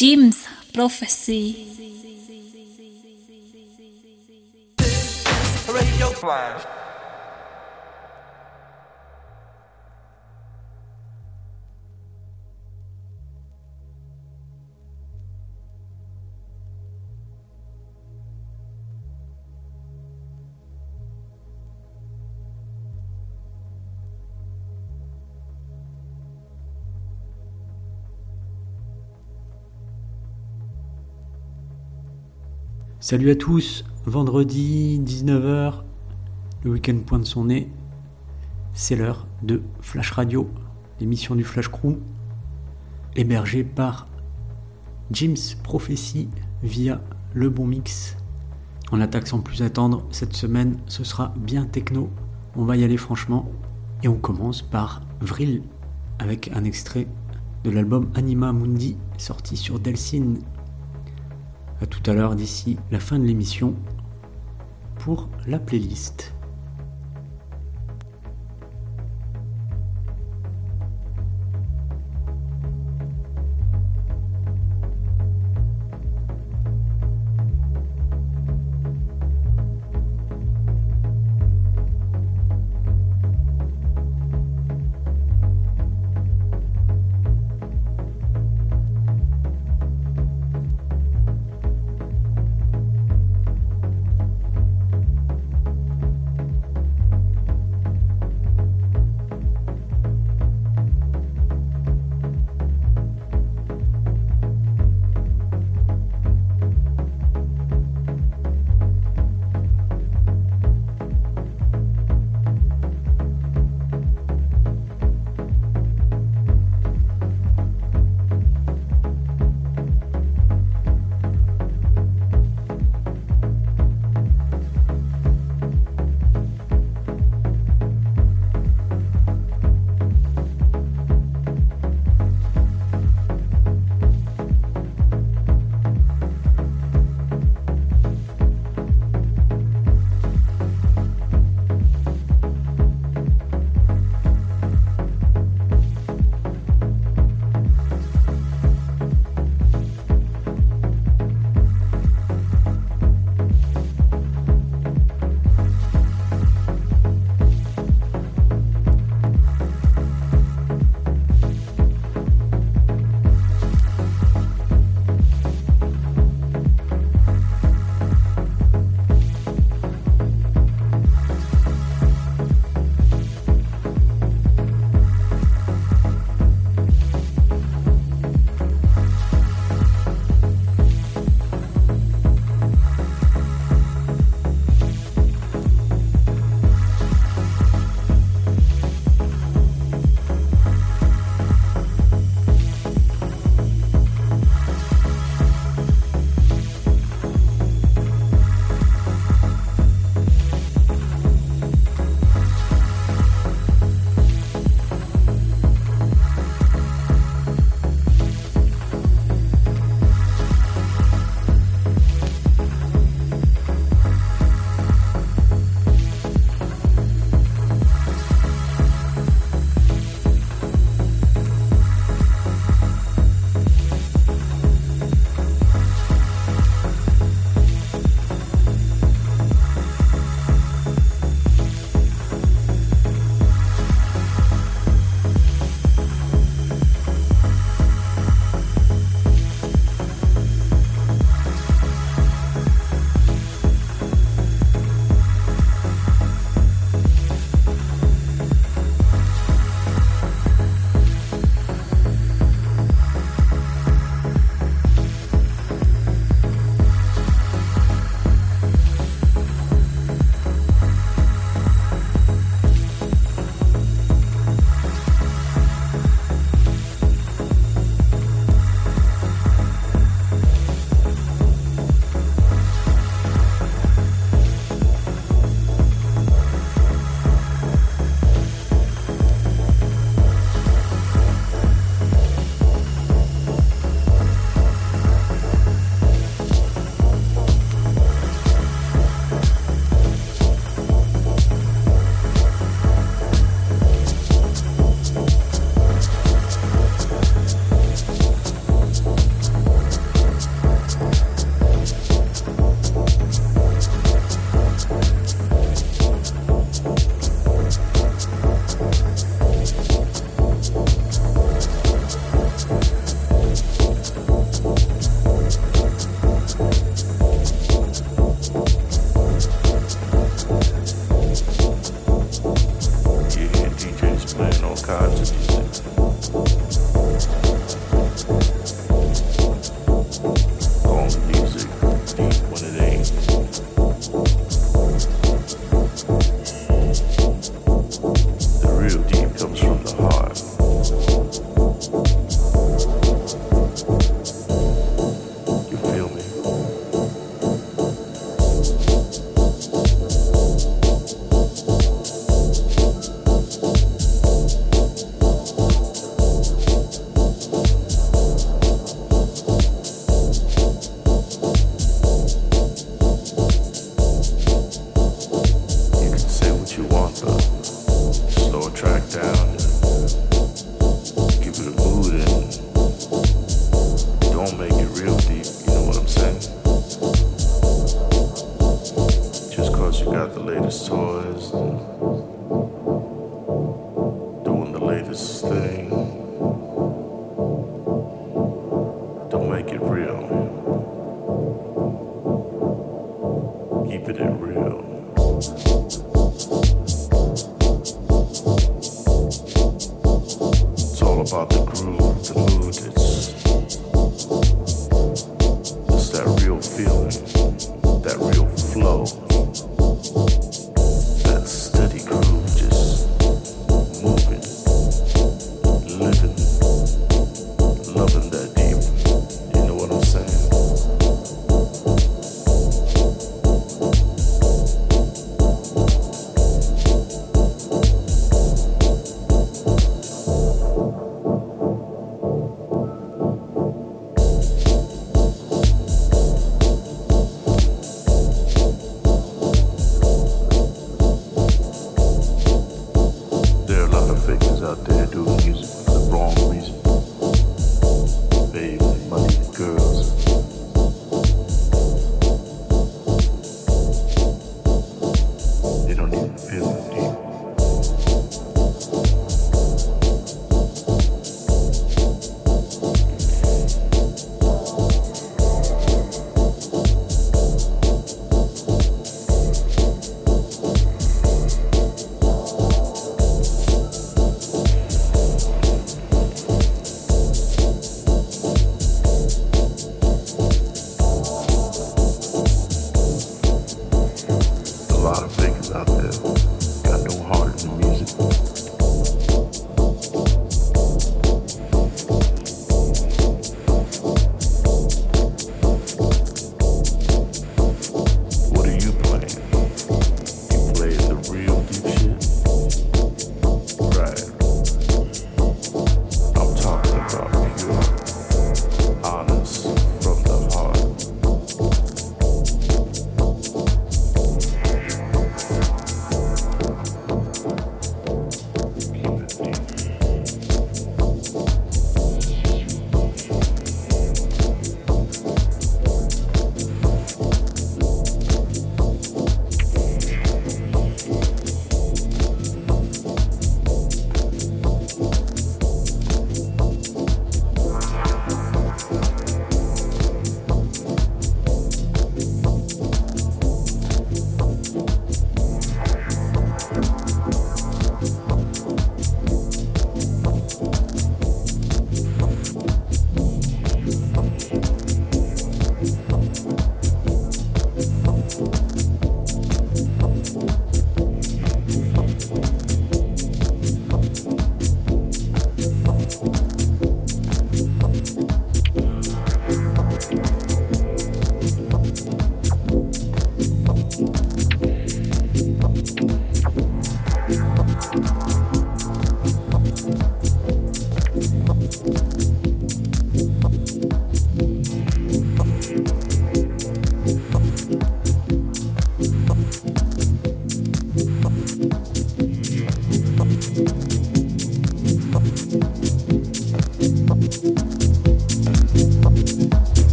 Jim's Prophecy. Radio Flash. Salut à tous, vendredi 19h, le week-end pointe son nez, c'est l'heure de Flash Radio, l'émission du Flash Crew, hébergée par Jim's Prophecy via Le Bon Mix. On attaque sans plus attendre, cette semaine ce sera bien techno, on va y aller franchement, et on commence par Vril, avec un extrait de l'album Anima Mundi, sorti sur Delsin à tout à l'heure d'ici la fin de l'émission pour la playlist.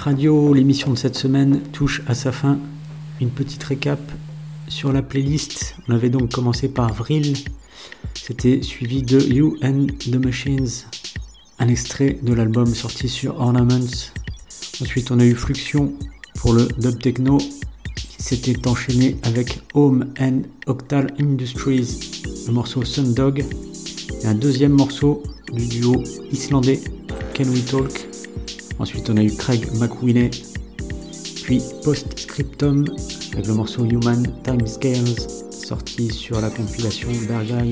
Radio, l'émission de cette semaine touche à sa fin. Une petite récap sur la playlist. On avait donc commencé par Vril. C'était suivi de You and the Machines, un extrait de l'album sorti sur Ornaments. Ensuite, on a eu Fluxion pour le dub techno qui s'était enchaîné avec Home and Octal Industries, le morceau Sundog, et un deuxième morceau du duo islandais Can We Talk? Ensuite, on a eu Craig McWiley, puis Postscriptum avec le morceau Human Time Scales sorti sur la compilation Berghain.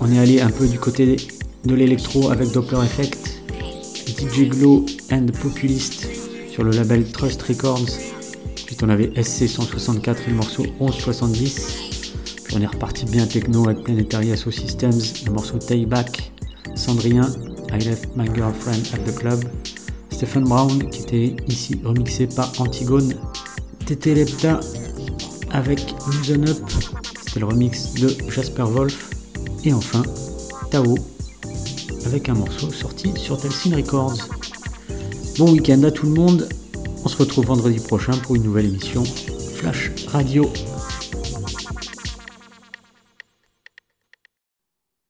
On est allé un peu du côté de l'électro avec Doppler Effect, DJ Glow and Populist sur le label Trust Records. Ensuite, on avait SC164 et le morceau 1170. Puis on est reparti bien techno avec Planetary Asso Systems, le morceau Tayback, Cendrien, I Left My Girlfriend at the Club, Stephen Brown qui était ici remixé par Antigone, Tété Lepta avec Loosen Up, c'était le remix de Jasper Wolf, et enfin Tao avec un morceau sorti sur Telsin Records. Bon week-end à tout le monde, on se retrouve vendredi prochain pour une nouvelle émission Flash Radio.